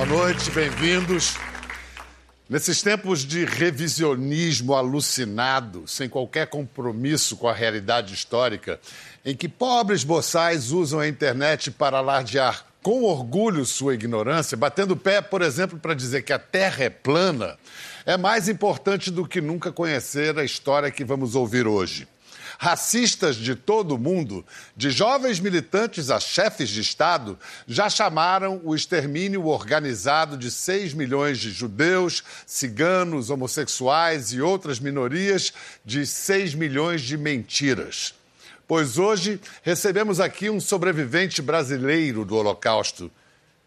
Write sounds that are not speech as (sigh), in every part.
Boa noite, bem-vindos. Nesses tempos de revisionismo alucinado, sem qualquer compromisso com a realidade histórica, em que pobres boçais usam a internet para alardear com orgulho sua ignorância, batendo pé, por exemplo, para dizer que a Terra é plana, é mais importante do que nunca conhecer a história que vamos ouvir hoje. Racistas de todo o mundo, de jovens militantes a chefes de Estado, já chamaram o extermínio organizado de 6 milhões de judeus, ciganos, homossexuais e outras minorias de 6 milhões de mentiras. Pois hoje recebemos aqui um sobrevivente brasileiro do Holocausto.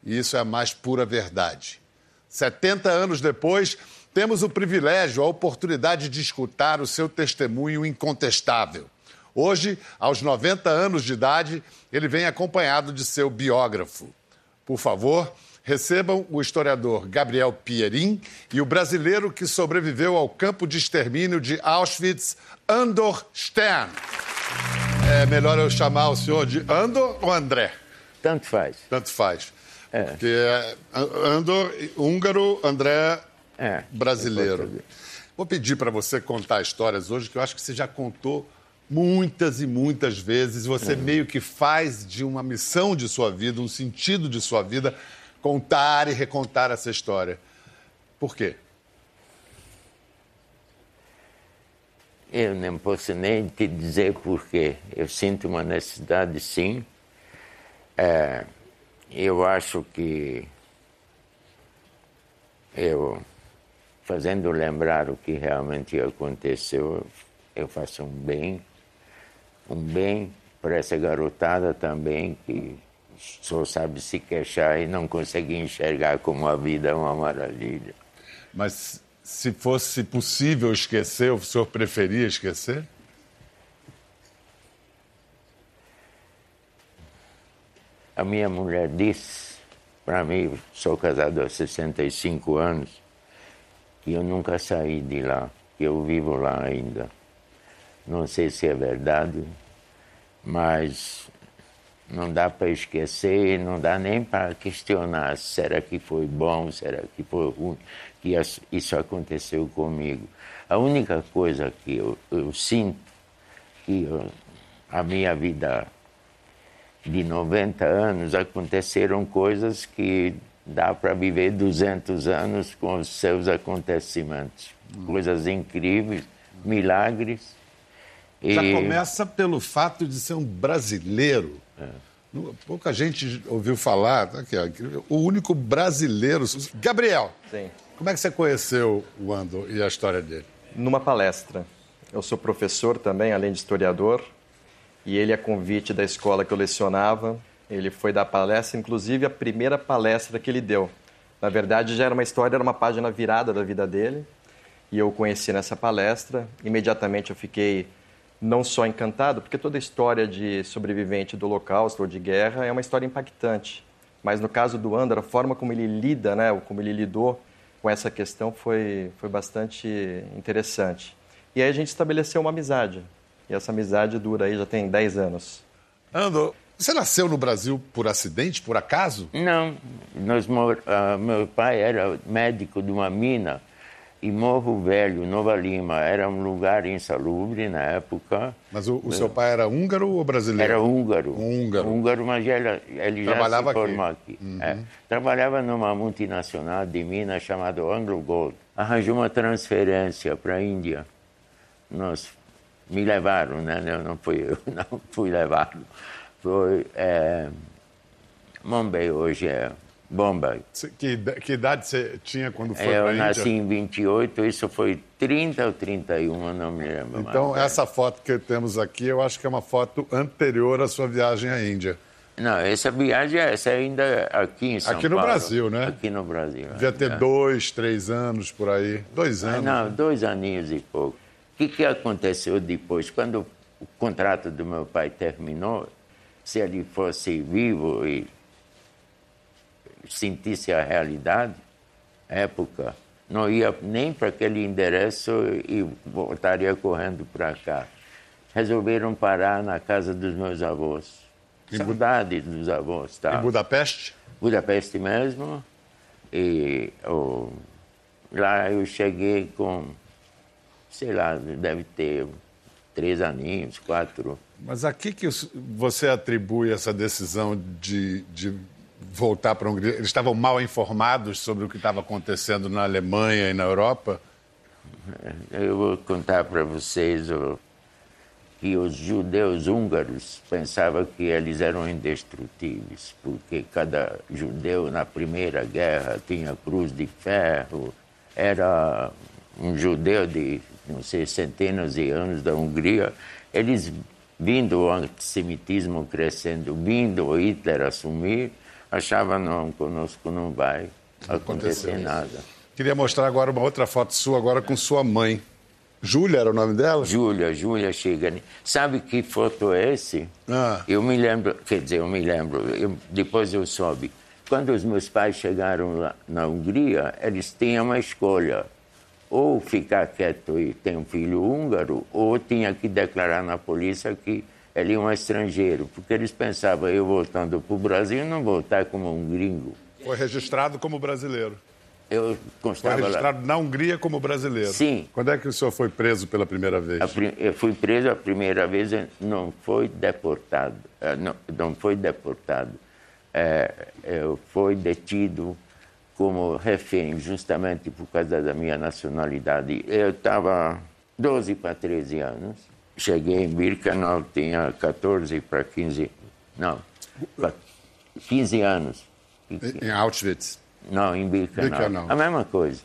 E isso é a mais pura verdade. 70 anos depois, temos o privilégio, a oportunidade de escutar o seu testemunho incontestável. Hoje, aos 90 anos de idade, ele vem acompanhado de seu biógrafo. Por favor, recebam o historiador Gabriel Pierin e o brasileiro que sobreviveu ao campo de extermínio de Auschwitz, Andor Stern. É melhor eu chamar o senhor de Andor ou André? Tanto faz. Tanto faz. É. Porque é Andor, húngaro, André, é, brasileiro. Vou pedir para você contar histórias hoje que eu acho que você já contou muitas e muitas vezes. Você uhum. meio que faz de uma missão de sua vida, um sentido de sua vida, contar e recontar essa história. Por quê? Eu não posso nem te dizer porquê. Eu sinto uma necessidade, sim. É, eu acho que eu fazendo lembrar o que realmente aconteceu, eu faço um bem, um bem para essa garotada também que só sabe se queixar e não consegue enxergar como a vida é uma maravilha. Mas se fosse possível esquecer, o senhor preferia esquecer? A minha mulher disse para mim, sou casado há 65 anos, que eu nunca saí de lá, eu vivo lá ainda. Não sei se é verdade, mas não dá para esquecer, não dá nem para questionar será que foi bom, será que foi ruim, que isso aconteceu comigo. A única coisa que eu, eu sinto que eu, a minha vida de 90 anos aconteceram coisas que dá para viver 200 anos com os seus acontecimentos. Hum. Coisas incríveis, milagres. Já e... começa pelo fato de ser um brasileiro. É. Pouca gente ouviu falar, tá aqui, o único brasileiro. Gabriel, Sim. como é que você conheceu o Ando e a história dele? Numa palestra. Eu sou professor também, além de historiador, e ele, a convite da escola que eu lecionava, ele foi dar palestra, inclusive a primeira palestra que ele deu. Na verdade, já era uma história, era uma página virada da vida dele. E eu o conheci nessa palestra. Imediatamente eu fiquei não só encantado, porque toda história de sobrevivente do Holocausto ou de guerra é uma história impactante. Mas no caso do Andor, a forma como ele lida, né, como ele lidou com essa questão foi, foi bastante interessante. E aí a gente estabeleceu uma amizade. E essa amizade dura aí, já tem 10 anos. Andor, você nasceu no Brasil por acidente, por acaso? Não. Nós, uh, meu pai era médico de uma mina e Morro Velho, Nova Lima, era um lugar insalubre na época. Mas o, o seu pai era húngaro ou brasileiro? Era húngaro. Húngaro. Húngaro, mas ele, ele Trabalhava já se formou aqui. aqui. Uhum. É. Trabalhava numa multinacional de Minas chamada Anglo Gold. Arranjou uma transferência para a Índia. Nós me levaram, né? Eu não fui eu, (laughs) não fui levado foi é, Bombay hoje é Bombay. Que, que idade você tinha quando foi Índia? Eu nasci em 28, isso foi 30 ou 31, não me lembro Então, mais. essa foto que temos aqui, eu acho que é uma foto anterior à sua viagem à Índia. Não, essa viagem essa é ainda aqui em São Aqui no Paulo. Brasil, né? Aqui no Brasil. Devia ter é. dois, três anos por aí. Dois anos. não, dois aninhos e pouco. O que, que aconteceu depois? Quando o contrato do meu pai terminou, se ele fosse vivo e sentisse a realidade, época, não ia nem para aquele endereço e voltaria correndo para cá. Resolveram parar na casa dos meus avós. Saudade dos avós. Tá? Em Budapeste? Budapeste mesmo. E oh, lá eu cheguei com, sei lá, deve ter três aninhos, quatro. Mas a que, que você atribui essa decisão de, de voltar para a Hungria? Eles estavam mal informados sobre o que estava acontecendo na Alemanha e na Europa? Eu vou contar para vocês que os judeus húngaros pensavam que eles eram indestrutíveis, porque cada judeu na Primeira Guerra tinha cruz de ferro, era um judeu de, não sei, centenas de anos da Hungria. Eles, vindo o antissemitismo crescendo, vindo Hitler assumir, achavam, não, conosco não vai acontecer nada. Queria mostrar agora uma outra foto sua, agora com sua mãe. Júlia era o nome dela? Júlia, Júlia Chigani. Sabe que foto é esse? Ah. Eu me lembro, quer dizer, eu me lembro, eu, depois eu soube. Quando os meus pais chegaram lá na Hungria, eles tinham uma escolha. Ou ficar quieto e ter um filho húngaro, ou tinha que declarar na polícia que ele é um estrangeiro. Porque eles pensavam, eu voltando para o Brasil, não voltar como um gringo. Foi registrado como brasileiro. Eu constava foi registrado lá. na Hungria como brasileiro. Sim. Quando é que o senhor foi preso pela primeira vez? Eu fui preso a primeira vez, não foi deportado. Eh, não, não foi deportado. É, eu fui detido como refém, justamente por causa da minha nacionalidade. Eu estava 12 para 13 anos. Cheguei em Birkenau, tinha 14 para 15... Não, 15 anos. Em Auschwitz? Não, em Birkenau. A mesma coisa.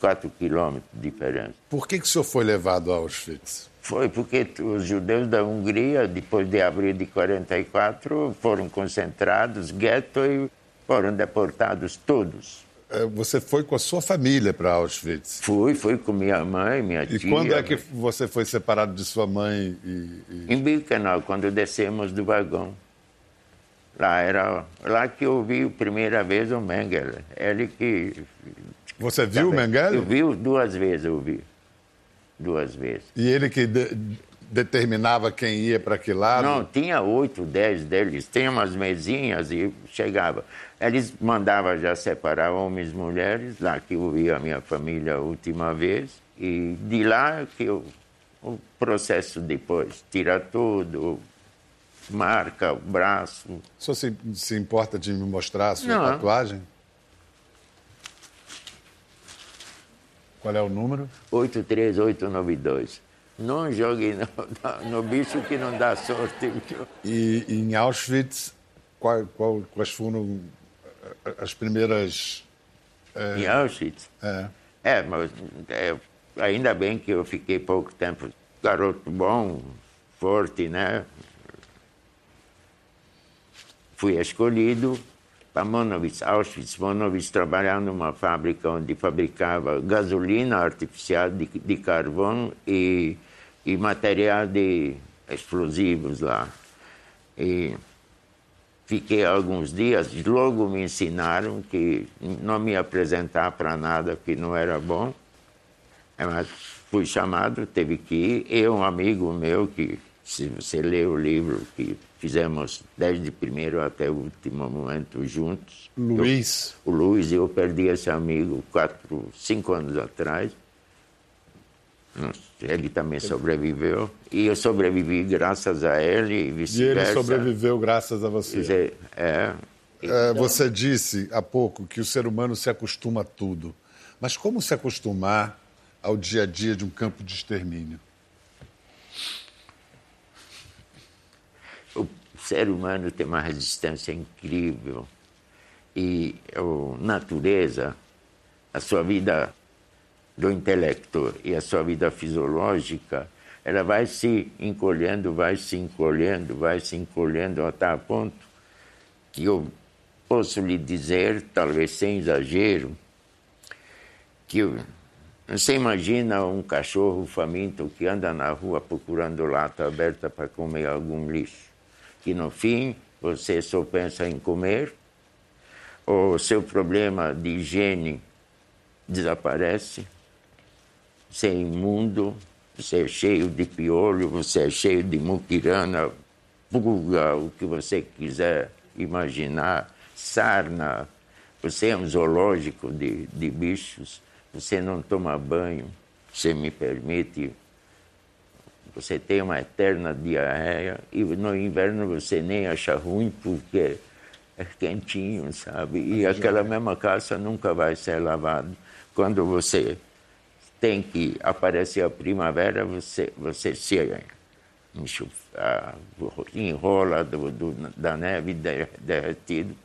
Quatro quilômetros de diferença. Por que, que o senhor foi levado a Auschwitz? Foi porque os judeus da Hungria, depois de abril de 44, foram concentrados, gueto, e foram deportados todos. É, você foi com a sua família para Auschwitz? Fui, fui com minha mãe, minha e tia. E quando é que você foi separado de sua mãe? E, e... Em Birkenau, quando descemos do vagão. Lá era lá que eu vi a primeira vez o Mengele. Ele que. Você viu o Mengele? Eu vi duas vezes, eu vi. Duas vezes. E ele que de, determinava quem ia para que lado? Não, tinha oito, dez deles. Tinha umas mesinhas e chegava. Eles mandavam já separar homens e mulheres, lá que eu vi a minha família a última vez. E de lá que eu, o processo depois, tira tudo, marca, braço. O senhor se, se importa de me mostrar a sua Não. tatuagem? Qual é o número? 83892. Não jogue no, no, bicho que não dá sorte. E em Auschwitz, qual, qual, quais foram as primeiras. É... Em Auschwitz? É. É, mas é, ainda bem que eu fiquei pouco tempo. Garoto bom, forte, né? fui escolhido para Monowitz, Auschwitz. Monowitz trabalhar numa fábrica onde fabricava gasolina artificial de, de carvão e, e material de explosivos lá. E fiquei alguns dias, logo me ensinaram que não me apresentar para nada que não era bom. Mas fui chamado, teve que ir. E um amigo meu que se você ler o livro que fizemos desde o primeiro até o último momento juntos. Luiz. Eu, o Luiz, eu perdi esse amigo quatro, cinco anos atrás. Ele também sobreviveu. E eu sobrevivi graças a ele e vice-versa. E ele sobreviveu graças a você. É. é, você disse há pouco que o ser humano se acostuma a tudo. Mas como se acostumar ao dia a dia de um campo de extermínio? ser humano tem uma resistência incrível e a natureza, a sua vida do intelecto e a sua vida fisiológica, ela vai se encolhendo, vai se encolhendo, vai se encolhendo até a ponto que eu posso lhe dizer, talvez sem exagero, que você imagina um cachorro faminto que anda na rua procurando lata aberta para comer algum lixo que no fim você só pensa em comer, o seu problema de higiene desaparece, você é imundo, você é cheio de piolho, você é cheio de muquirana, pulga, o que você quiser imaginar, sarna, Você é um zoológico de, de bichos, você não toma banho, se me permite, você tem uma eterna diarreia e no inverno você nem acha ruim porque é quentinho, sabe? E aquela mesma calça nunca vai ser lavada. Quando você tem que aparecer a primavera, você, você se enrola do, do, da neve derretido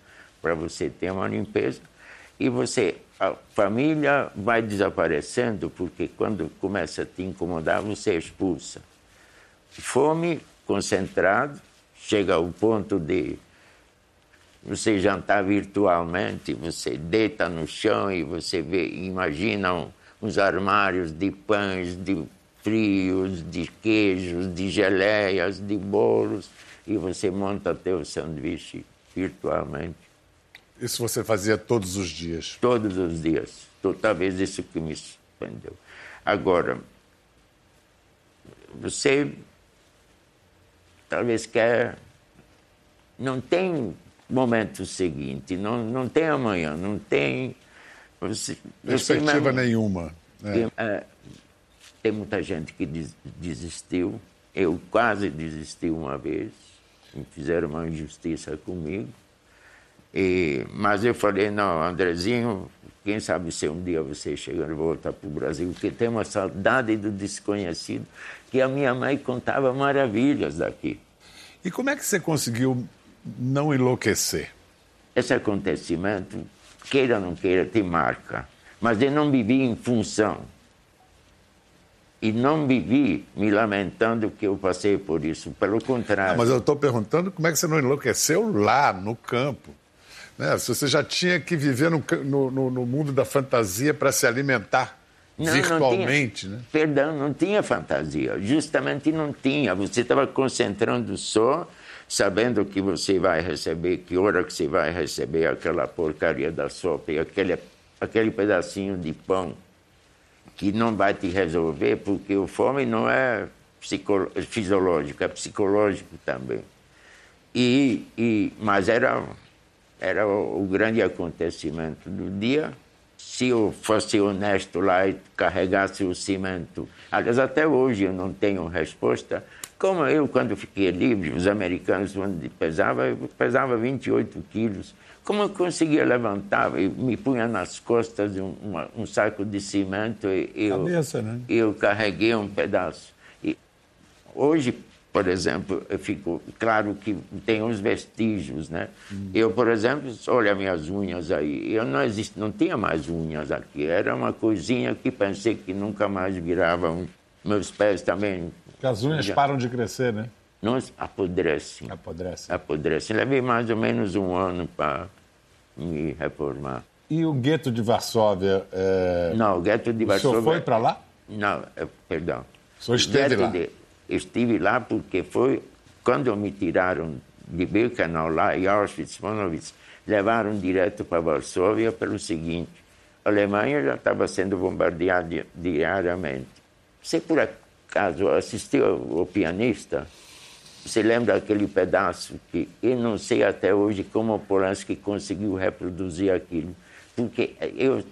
para você ter uma limpeza. E você, a família vai desaparecendo, porque quando começa a te incomodar, você expulsa. Fome, concentrado, chega ao ponto de você jantar virtualmente, você deita no chão e você vê, imagina um, uns armários de pães, de frios, de queijos, de geleias, de bolos, e você monta teu sanduíche virtualmente. Isso você fazia todos os dias? Todos os dias. Talvez isso que me surpreendeu. Agora, você talvez quer. Não tem momento seguinte, não, não tem amanhã, não tem. Você, Perspectiva nenhuma. Né? Tem, é, tem muita gente que desistiu. Eu quase desisti uma vez. Fizeram uma injustiça comigo. E, mas eu falei, não, Andrezinho, quem sabe se um dia você chegar e voltar para o Brasil, porque tem uma saudade do desconhecido, que a minha mãe contava maravilhas daqui. E como é que você conseguiu não enlouquecer? Esse acontecimento, queira ou não queira, te marca. Mas eu não vivi em função. E não vivi me lamentando que eu passei por isso. Pelo contrário. Não, mas eu estou perguntando como é que você não enlouqueceu lá, no campo. Né? Se você já tinha que viver no, no, no mundo da fantasia para se alimentar não, virtualmente. Não tinha, né? Perdão, não tinha fantasia. Justamente não tinha. Você estava concentrando só sabendo que você vai receber, que hora que você vai receber aquela porcaria da sopa e aquele, aquele pedacinho de pão que não vai te resolver, porque o fome não é fisiológico, é psicológico também. E, e, mas era, era o, o grande acontecimento do dia. Se eu fosse honesto lá e carregasse o cimento, aliás, até hoje eu não tenho resposta, como eu, quando fiquei livre, os americanos, quando pesava, eu pesava 28 quilos. Como eu conseguia levantar, eu me punha nas costas um, uma, um saco de cimento e eu, Cabeça, né? eu carreguei um pedaço. E hoje, por exemplo, eu fico claro que tem uns vestígios, né? Hum. Eu, por exemplo, olha minhas unhas aí, eu não existe, não tinha mais unhas aqui, era uma coisinha que pensei que nunca mais viravam. Meus pés também porque as unhas já... param de crescer, né? Não, apodrecem. Apodrecem. Apodrecem. Levei mais ou menos um ano para me reformar. E o gueto de Varsóvia? É... Não, o gueto de Varsóvia... O senhor foi para lá? Não, é, perdão. O senhor esteve lá? De... Estive lá porque foi quando me tiraram de Birkenau lá em Auschwitz, Monowitz, levaram direto para Varsóvia pelo seguinte, a Alemanha já estava sendo bombardeada diariamente. Se por caso o pianista, você lembra aquele pedaço que eu não sei até hoje como o Polanski conseguiu reproduzir aquilo, porque eu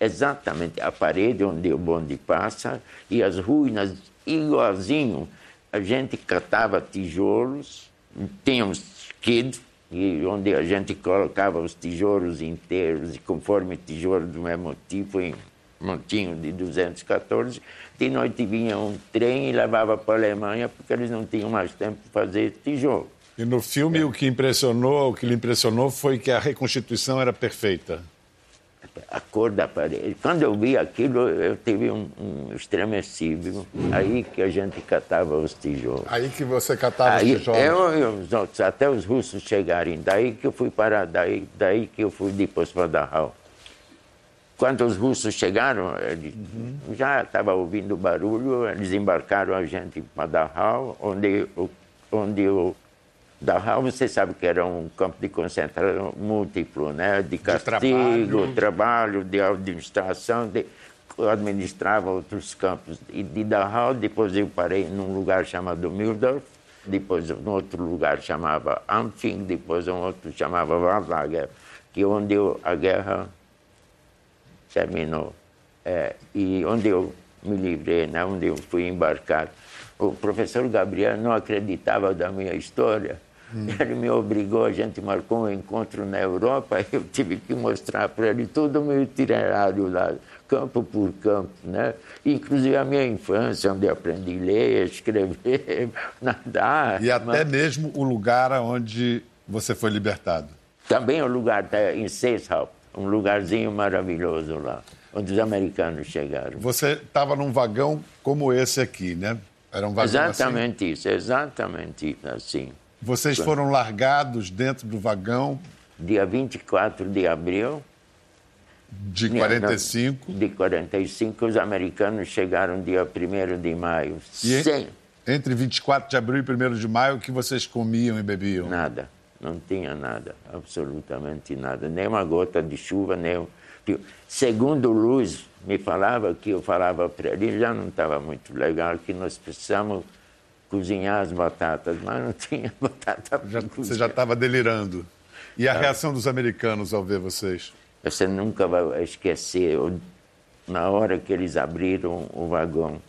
exatamente a parede onde o bonde passa e as ruínas igualzinho. A gente catava tijolos, tínhamos kid, e onde a gente colocava os tijolos inteiros, e conforme tijolo do mesmo tipo, em montinho de 214, de noite vinha um trem e levava para a Alemanha porque eles não tinham mais tempo para fazer tijolo. E no filme é. o que impressionou, o que lhe impressionou foi que a reconstituição era perfeita. A cor da parede. Quando eu vi aquilo, eu tive um, um estremecido. Aí que a gente catava os tijolos. Aí que você catava Aí, os tijolos? Eu, eu, até os russos chegarem. Daí que eu fui parar, daí, daí que eu fui depois para Dachau. Quando os russos chegaram, eles uhum. já estava ouvindo barulho, eles embarcaram a gente para Dachau, onde, onde o Dachau, você sabe que era um campo de concentração múltiplo, né? de castigo, de trabalho. trabalho, de administração, de, eu administrava outros campos. E de Dachau, depois eu parei num lugar chamado Mühldorf, depois um outro lugar chamava Ampfing, depois um outro chamava Wallager que onde eu, a guerra terminou é, e onde eu me livrei, né, onde eu fui embarcado. O professor Gabriel não acreditava da minha história. Hum. Ele me obrigou, a gente marcou um encontro na Europa, (laughs) eu tive que mostrar para ele todo o meu itinerário lá, campo por campo, né? Inclusive a minha infância, onde aprendi a ler, escrever, (laughs) nadar. E até mas... mesmo o lugar onde você foi libertado. Também o lugar tá em Seeshaupt, um lugarzinho maravilhoso lá, onde os americanos chegaram. Você estava num vagão como esse aqui, né? Era um vagão Exatamente assim? isso, exatamente assim. Vocês foram largados dentro do vagão? Dia 24 de abril. De 45? De 45, os americanos chegaram dia 1 de maio. E sem... Entre 24 de abril e 1 de maio, o que vocês comiam e bebiam? Nada. Não tinha nada, absolutamente nada. Nem uma gota de chuva, nem. Segundo Luz me falava que eu falava para ele, já não estava muito legal, que nós precisamos cozinhar as batatas, mas não (laughs) tinha batata já, Você já estava delirando. E a reação dos americanos ao ver vocês? Você nunca vai esquecer, na hora que eles abriram o vagão,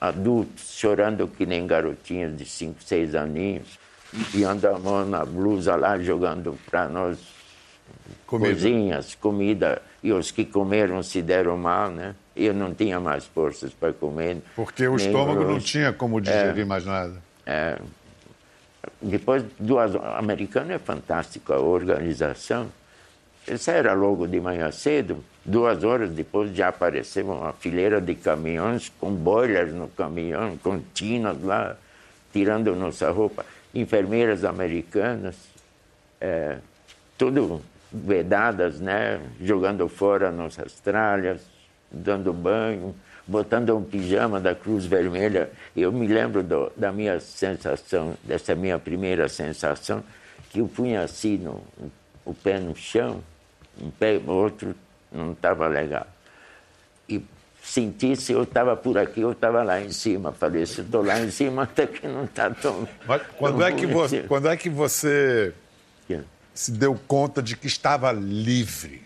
adultos chorando que nem garotinhos de 5, 6 aninhos, enfiando a mão na blusa lá, jogando para nós comida. cozinhas, comida. E os que comeram se deram mal, né? Eu não tinha mais forças para comer. Porque o estômago não tinha como digerir é, mais nada. É, depois, duas, americano é fantástico, a organização. Isso era logo de manhã cedo, duas horas depois já apareceu uma fileira de caminhões com boilers no caminhão, com tinas lá, tirando nossa roupa enfermeiras americanas, é, tudo vedadas, né? jogando fora nossas tralhas, dando banho, botando um pijama da Cruz Vermelha. Eu me lembro do, da minha sensação, dessa minha primeira sensação, que eu punha assim no, o pé no chão, um pé, o outro não estava legal. E senti se eu estava por aqui, eu estava lá em cima. Falei, se estou lá em cima, até que não está tão. Mas quando, tão é que você, (laughs) quando é que você yeah. se deu conta de que estava livre?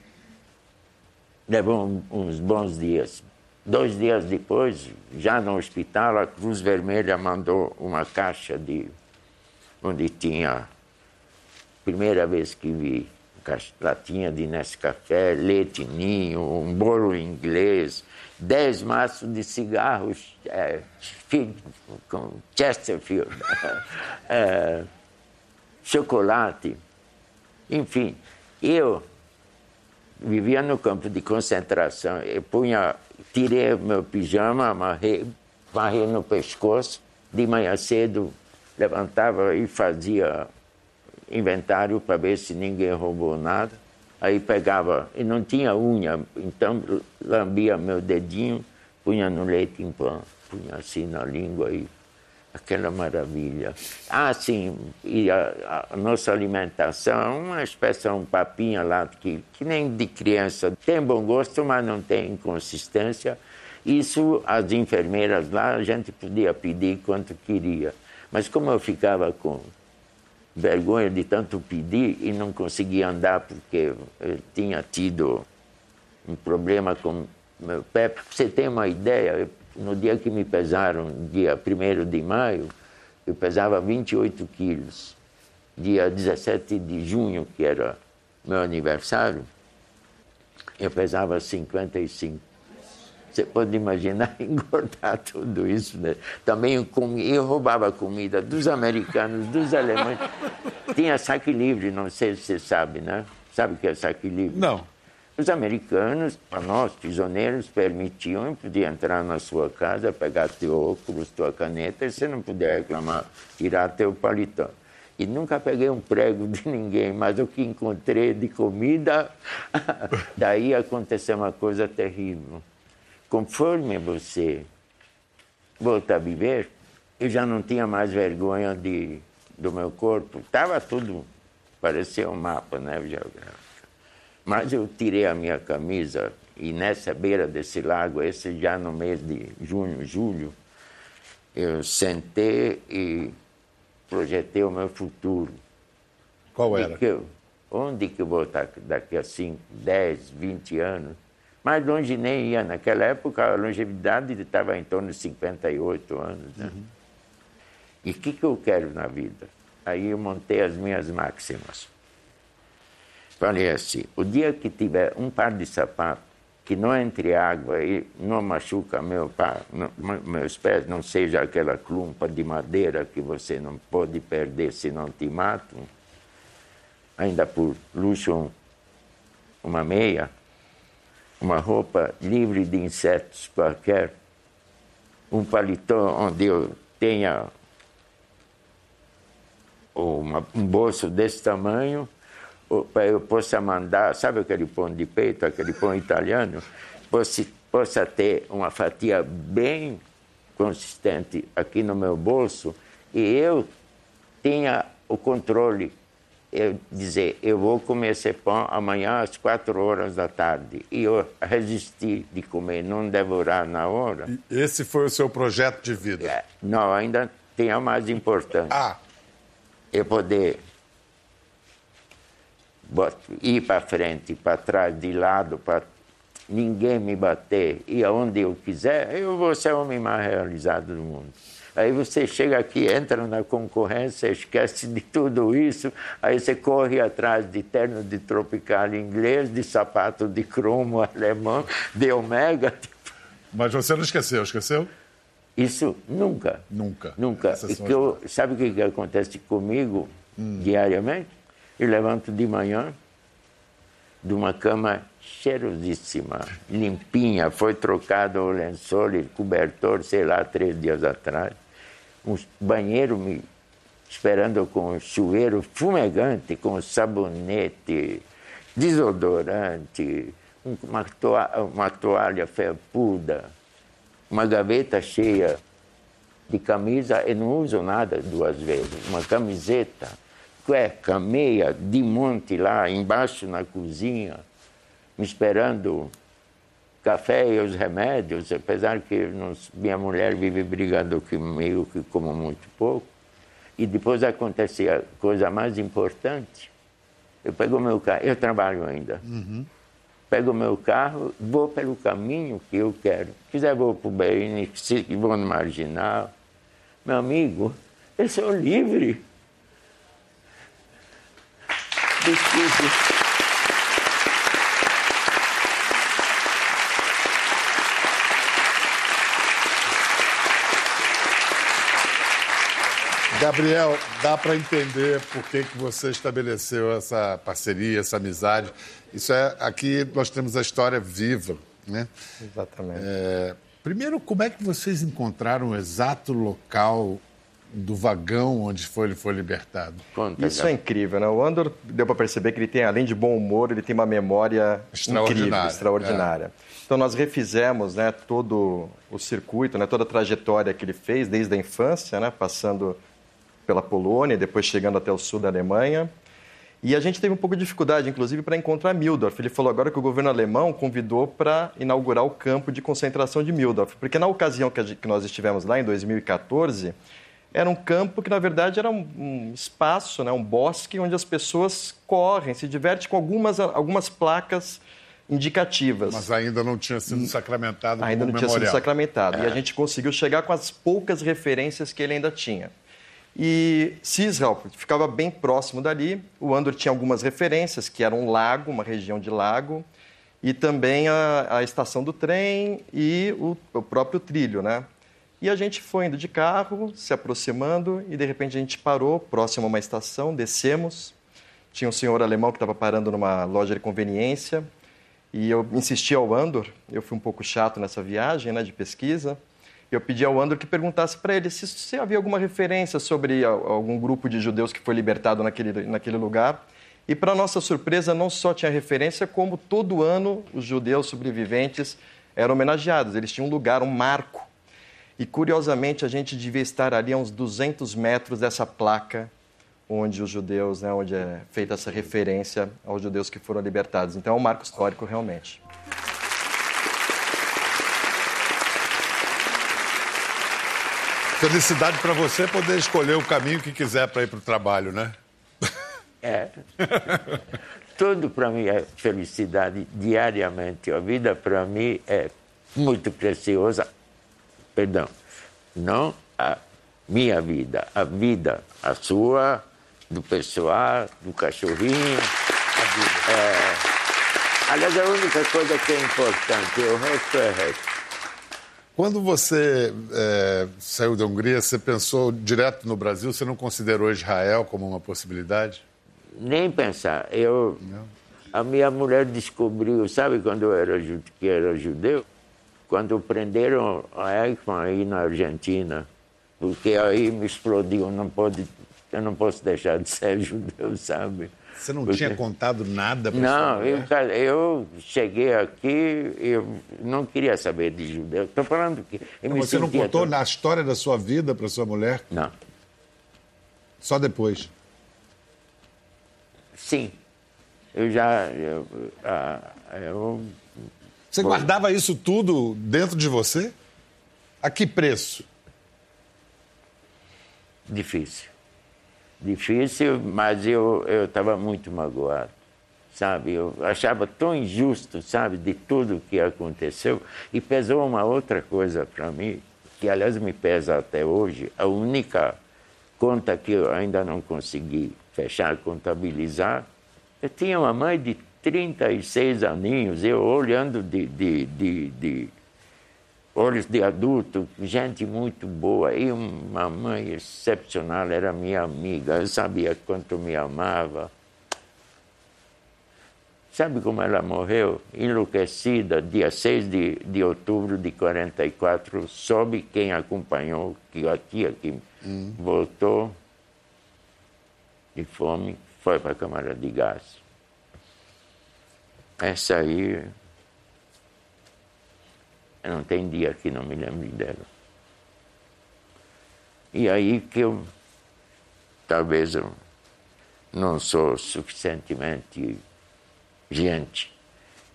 Levou uns bons dias. Dois dias depois, já no hospital, a Cruz Vermelha mandou uma caixa de onde tinha, primeira vez que vi, latinha de Nescafé, leite ninho, um bolo inglês, dez maços de cigarros é, com Chesterfield, (laughs) é, chocolate, enfim. Eu vivia no campo de concentração, eu punha, tirei meu pijama, amarrei, varrei no pescoço, de manhã cedo levantava e fazia inventário para ver se ninguém roubou nada. Aí pegava, e não tinha unha, então lambia meu dedinho, punha no leite em pão, punha assim na língua e aquela maravilha. Ah, sim, e a, a nossa alimentação, uma espécie de um papinho lá, que, que nem de criança, tem bom gosto, mas não tem consistência. Isso, as enfermeiras lá, a gente podia pedir quanto queria. Mas como eu ficava com vergonha de tanto pedir e não conseguia andar porque tinha tido um problema com meu pé. Você ter uma ideia, no dia que me pesaram, dia 1 de maio, eu pesava 28 quilos. Dia 17 de junho, que era meu aniversário, eu pesava 55. Você pode imaginar (laughs) engordar tudo isso, né? Também eu, comia, eu roubava comida dos americanos, dos alemães. Tinha saque livre, não sei se você sabe, né? Sabe o que é saque livre? Não. Os americanos, para nós, prisioneiros, permitiam, podia entrar na sua casa, pegar teu óculos, tua caneta, e você não podia reclamar, tirar teu paletó. E nunca peguei um prego de ninguém, mas o que encontrei de comida, (laughs) daí aconteceu uma coisa terrível conforme você volta a viver, eu já não tinha mais vergonha de, do meu corpo. Estava tudo, parecia um mapa né, geográfico. Mas eu tirei a minha camisa e nessa beira desse lago, esse já no mês de junho, julho, eu sentei e projetei o meu futuro. Qual era? Eu, onde que eu vou estar daqui a 5, 10, 20 anos? Mais longe nem ia. Naquela época, a longevidade estava em torno de 58 anos. Né? Uhum. E o que, que eu quero na vida? Aí eu montei as minhas máximas. Falei assim: o dia que tiver um par de sapatos que não entre água e não machuca meu pá, não, meus pés, não seja aquela clumpa de madeira que você não pode perder se não te matam, ainda por luxo uma meia, uma roupa livre de insetos qualquer, um paletó onde eu tenha uma, um bolso desse tamanho eu possa mandar, sabe aquele pão de peito, aquele pão italiano, possa, possa ter uma fatia bem consistente aqui no meu bolso e eu tenha o controle. Eu dizer, eu vou comer esse pão amanhã às quatro horas da tarde. E eu resistir de comer, não devorar na hora. E esse foi o seu projeto de vida? É, não, ainda tem a mais importante. Ah. Eu poder ir para frente, para trás, de lado, para ninguém me bater, e aonde eu quiser, eu vou ser o homem mais realizado do mundo. Aí você chega aqui, entra na concorrência, esquece de tudo isso, aí você corre atrás de terno de tropical inglês, de sapato de cromo alemão, de omega. Mas você não esqueceu, esqueceu? Isso nunca. Nunca. Nunca. E que eu, sabe o que, que acontece comigo hum. diariamente? Eu levanto de manhã de uma cama cheirosíssima, limpinha, foi trocado o lençol e cobertor, sei lá, três dias atrás. Um banheiro me esperando com um chuveiro fumegante, com sabonete, desodorante, uma toalha, uma toalha felpuda, uma gaveta cheia de camisa, e não uso nada duas vezes, uma camiseta cueca, meia, de monte lá embaixo na cozinha, me esperando café e os remédios, apesar que não, minha mulher vive brigando comigo que como muito pouco. E depois acontece a coisa mais importante. Eu pego meu carro, eu trabalho ainda. Uhum. Pego meu carro, vou pelo caminho que eu quero. Se quiser vou para o Beirine, se vou no Marginal. Meu amigo, eu sou livre vestido. Gabriel, dá para entender por que, que você estabeleceu essa parceria, essa amizade. Isso é aqui nós temos a história viva, né? Exatamente. É, primeiro, como é que vocês encontraram o exato local do vagão onde foi, ele foi libertado. Conta, Isso é incrível, né? O Andor deu para perceber que ele tem, além de bom humor, ele tem uma memória incrível, extraordinária. É. Então nós refizemos, né, todo o circuito, né, toda a trajetória que ele fez desde a infância, né, passando pela Polônia, depois chegando até o sul da Alemanha. E a gente teve um pouco de dificuldade, inclusive, para encontrar Mildorf. Ele falou agora que o governo alemão convidou para inaugurar o campo de concentração de Mildorf, porque na ocasião que nós estivemos lá, em 2014, era um campo que, na verdade, era um, um, espaço, né, um bosque, onde as pessoas correm, se divertem com algumas, algumas placas indicativas. Mas ainda não tinha sido sacramentado Ainda não memorial. tinha sido sacramentado. É. E a gente conseguiu chegar com as poucas referências que ele ainda tinha. E Cisral ficava bem próximo dali. O Andor tinha algumas referências, que era um lago, uma região de lago, e também a, a estação do trem e o, o próprio trilho, né? E a gente foi indo de carro, se aproximando, e de repente a gente parou próximo a uma estação, descemos. Tinha um senhor alemão que estava parando numa loja de conveniência, e eu insisti ao Andor, eu fui um pouco chato nessa viagem né, de pesquisa, eu pedi ao Andor que perguntasse para ele se, se, havia alguma referência sobre algum grupo de judeus que foi libertado naquele, naquele lugar. E, para nossa surpresa, não só tinha referência, como todo ano os judeus sobreviventes eram homenageados. Eles tinham um lugar, um marco e curiosamente a gente devia estar ali a uns 200 metros dessa placa onde os judeus, né, onde é feita essa referência aos judeus que foram libertados. Então é um marco histórico realmente. Felicidade para você poder escolher o caminho que quiser para ir para o trabalho, né? É. (laughs) Tudo para mim é felicidade diariamente. A vida para mim é muito preciosa. Perdão, não a minha vida, a vida, a sua, do pessoal, do cachorrinho. É, aliás, a única coisa que é importante, o resto é resto. Quando você é, saiu da Hungria, você pensou direto no Brasil? Você não considerou Israel como uma possibilidade? Nem pensar. Eu, a minha mulher descobriu, sabe quando eu era que era judeu? Quando prenderam a Eichmann aí na Argentina, porque aí me explodiu, não pode, eu não posso deixar de ser (laughs) judeu, sabe? Você não Porque... tinha contado nada para Não, eu, eu, cheguei aqui, eu não queria saber de judeu. Estou falando que. Não, você não contou na história da sua vida para sua mulher? Não. Só depois? Sim. Eu já. Eu, ah, eu... Você guardava isso tudo dentro de você? A que preço? Difícil difícil, mas eu estava muito magoado, sabe? Eu achava tão injusto, sabe, de tudo que aconteceu e pesou uma outra coisa para mim que aliás me pesa até hoje. A única conta que eu ainda não consegui fechar, contabilizar, eu tinha uma mãe de 36 aninhos, eu olhando de, de, de, de olhos de adulto, gente muito boa e uma mãe excepcional, era minha amiga, eu sabia quanto me amava. Sabe como ela morreu? Enlouquecida, dia 6 de, de outubro de 44, soube quem acompanhou, que a tia que hum. voltou de fome, foi para a câmara de gás. Essa aí não tem dia que não me lembre dela. E aí que eu, talvez eu não sou suficientemente gente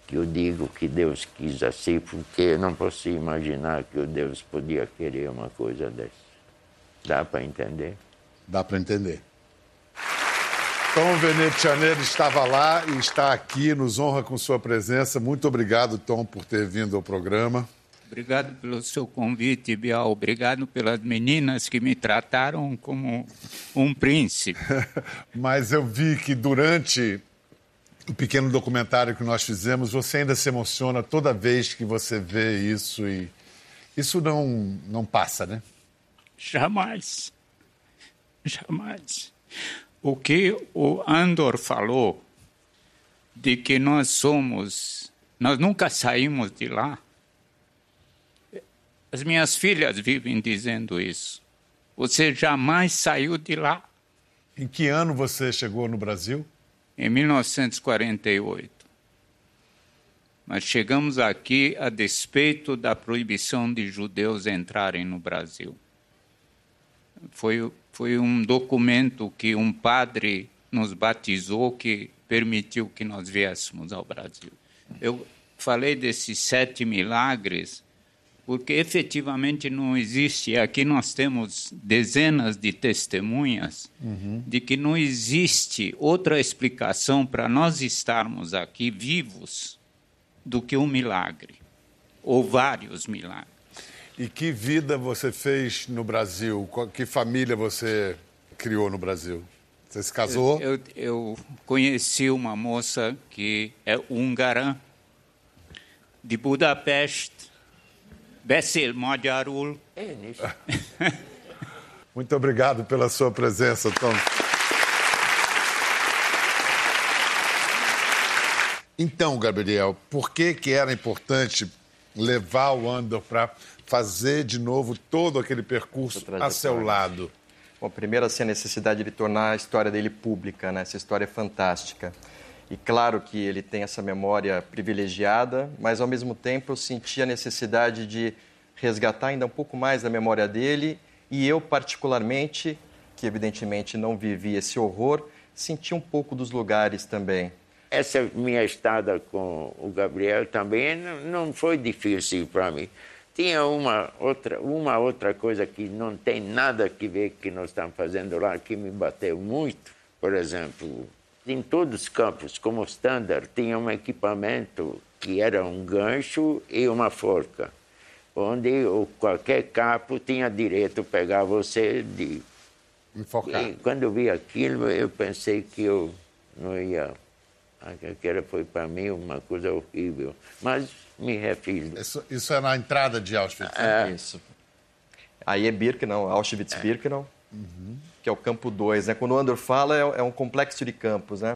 que eu digo que Deus quis assim, porque eu não posso imaginar que o Deus podia querer uma coisa dessa. Dá para entender? Dá para entender. Tom Venetianeiro estava lá e está aqui, nos honra com sua presença. Muito obrigado, Tom, por ter vindo ao programa. Obrigado pelo seu convite, Bial. Obrigado pelas meninas que me trataram como um príncipe. (laughs) Mas eu vi que durante o pequeno documentário que nós fizemos, você ainda se emociona toda vez que você vê isso e isso não, não passa, né? Jamais. Jamais. O que o Andor falou de que nós somos, nós nunca saímos de lá as minhas filhas vivem dizendo isso. Você jamais saiu de lá. Em que ano você chegou no Brasil? Em 1948. Mas chegamos aqui a despeito da proibição de judeus entrarem no Brasil. Foi, foi um documento que um padre nos batizou que permitiu que nós viéssemos ao Brasil. Eu falei desses sete milagres porque efetivamente não existe. Aqui nós temos dezenas de testemunhas uhum. de que não existe outra explicação para nós estarmos aqui vivos do que um milagre, ou vários milagres. E que vida você fez no Brasil? Que família você criou no Brasil? Você se casou? Eu, eu, eu conheci uma moça que é húngara, de Budapeste, beszél magyarul. Én is. (laughs) Muito obrigado pela sua presença, Tom. Então, Gabriel, por que, que era importante levar o Andor para fazer de novo todo aquele percurso a seu lado? Bom, primeiro, assim, a necessidade de tornar a história dele pública, né? essa história é fantástica. E claro que ele tem essa memória privilegiada, mas ao mesmo tempo eu senti a necessidade de resgatar ainda um pouco mais da memória dele e eu, particularmente, que evidentemente não vivi esse horror, senti um pouco dos lugares também. Essa minha estada com o Gabriel também não foi difícil para mim. Tinha uma outra, uma outra coisa que não tem nada a ver que nós estamos fazendo lá, que me bateu muito. Por exemplo, em todos os campos, como standard, tinha um equipamento que era um gancho e uma forca, onde qualquer capo tinha direito a pegar você de... Enfocar. E quando eu vi aquilo, eu pensei que eu não ia... Aquela foi para mim uma coisa horrível, mas me refiz. Isso, isso é na entrada de Auschwitz? É. Isso. Aí é Birkenau, Auschwitz-Birkenau. Uhum que é o campo 2. Né? Quando o Andor fala, é, é um complexo de campos. Né?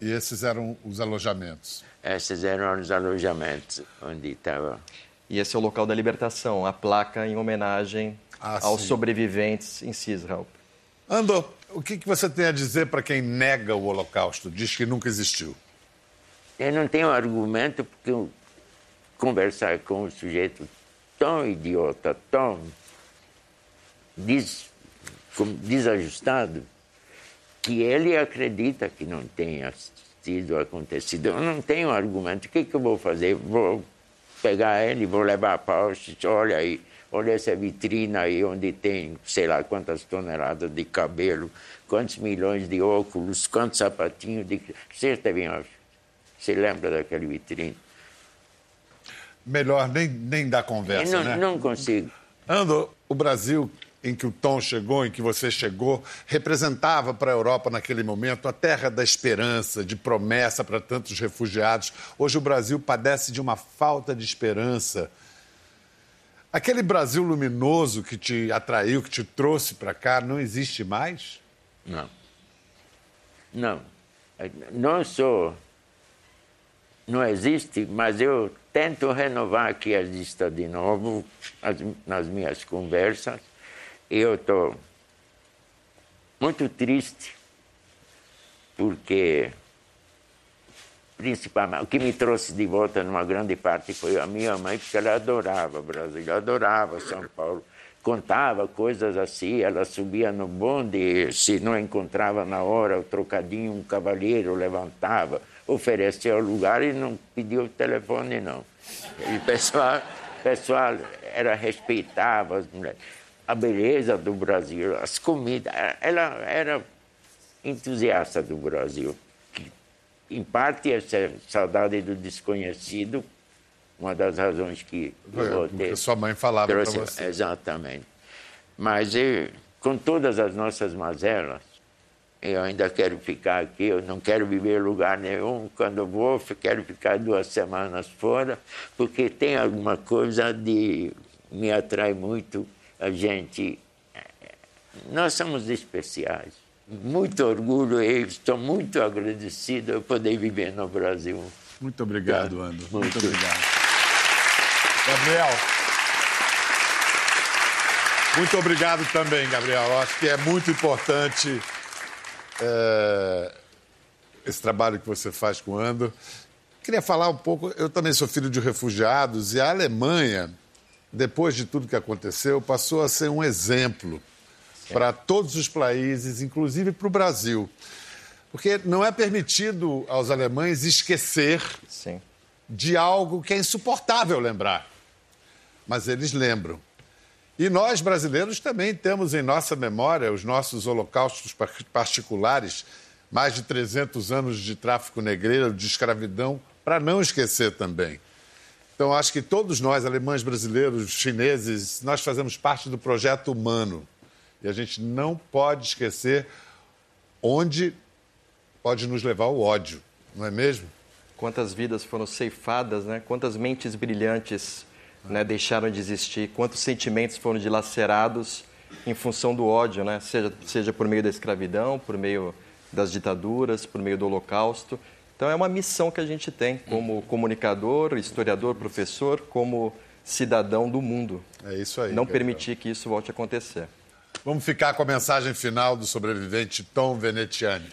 E esses eram os alojamentos? Esses eram os alojamentos onde estava. E esse é o local da libertação, a placa em homenagem ah, aos sim. sobreviventes em Cisrael. Andor, o que, que você tem a dizer para quem nega o Holocausto, diz que nunca existiu? Eu não tenho argumento porque conversar com um sujeito tão idiota, tão des desajustado que ele acredita que não tenha sido acontecido. Eu não tenho argumento. O que, que eu vou fazer? Vou pegar ele, vou levar para Auschwitz, olha aí, olha essa vitrina aí onde tem sei lá quantas toneladas de cabelo, quantos milhões de óculos, quantos sapatinhos de... Você esteve em Auschwitz? Você lembra daquela vitrine? Melhor nem, nem dar conversa, não, né? Não consigo. Ando, o Brasil em que o Tom chegou, em que você chegou, representava para a Europa naquele momento a terra da esperança, de promessa para tantos refugiados. Hoje o Brasil padece de uma falta de esperança. Aquele Brasil luminoso que te atraiu, que te trouxe para cá, não existe mais? Não. Não. Não sou. Não existe, mas eu tento renovar aqui a lista de novo as, nas minhas conversas eu estou muito triste, porque, principalmente, o que me trouxe de volta numa grande parte foi a minha mãe, porque ela adorava Brasil, adorava São Paulo. Contava coisas assim, ela subia no bonde, se não encontrava na hora o trocadinho, um cavalheiro levantava, oferecia o lugar e não pediu o telefone, não. E o pessoal, pessoal era, respeitava as mulheres a beleza do Brasil, as comidas. Ela era entusiasta do Brasil. Que, em parte, essa saudade do desconhecido, uma das razões que eu que sua mãe falava para você. Exatamente. Mas eu, com todas as nossas mazelas, eu ainda quero ficar aqui, eu não quero viver em lugar nenhum. Quando eu vou, eu quero ficar duas semanas fora, porque tem alguma coisa de me atrai muito a gente. Nós somos especiais. Muito orgulho e estou muito agradecido por poder viver no Brasil. Muito obrigado, tá? Ando. Muito, muito obrigado. Gabriel. Muito obrigado também, Gabriel. Acho que é muito importante é, esse trabalho que você faz com o Ando. Queria falar um pouco. Eu também sou filho de refugiados e a Alemanha depois de tudo que aconteceu, passou a ser um exemplo para todos os países, inclusive para o Brasil. Porque não é permitido aos alemães esquecer Sim. de algo que é insuportável lembrar. Mas eles lembram. E nós, brasileiros, também temos em nossa memória os nossos holocaustos particulares, mais de 300 anos de tráfico negreiro, de escravidão, para não esquecer também. Então, acho que todos nós, alemães, brasileiros, chineses, nós fazemos parte do projeto humano. E a gente não pode esquecer onde pode nos levar o ódio, não é mesmo? Quantas vidas foram ceifadas, né? quantas mentes brilhantes né, deixaram de existir, quantos sentimentos foram dilacerados em função do ódio, né? seja, seja por meio da escravidão, por meio das ditaduras, por meio do holocausto. Então é uma missão que a gente tem como comunicador, historiador, professor, como cidadão do mundo. É isso aí. Não permitir que isso volte a acontecer. Vamos ficar com a mensagem final do sobrevivente Tom Venetiani.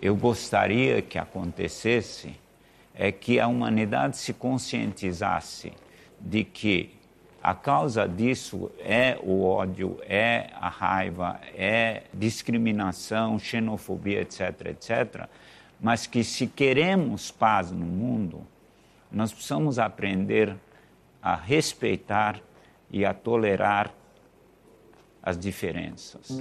Eu gostaria que acontecesse é que a humanidade se conscientizasse de que a causa disso é o ódio, é a raiva, é discriminação, xenofobia, etc., etc., mas que se queremos paz no mundo, nós precisamos aprender a respeitar e a tolerar as diferenças.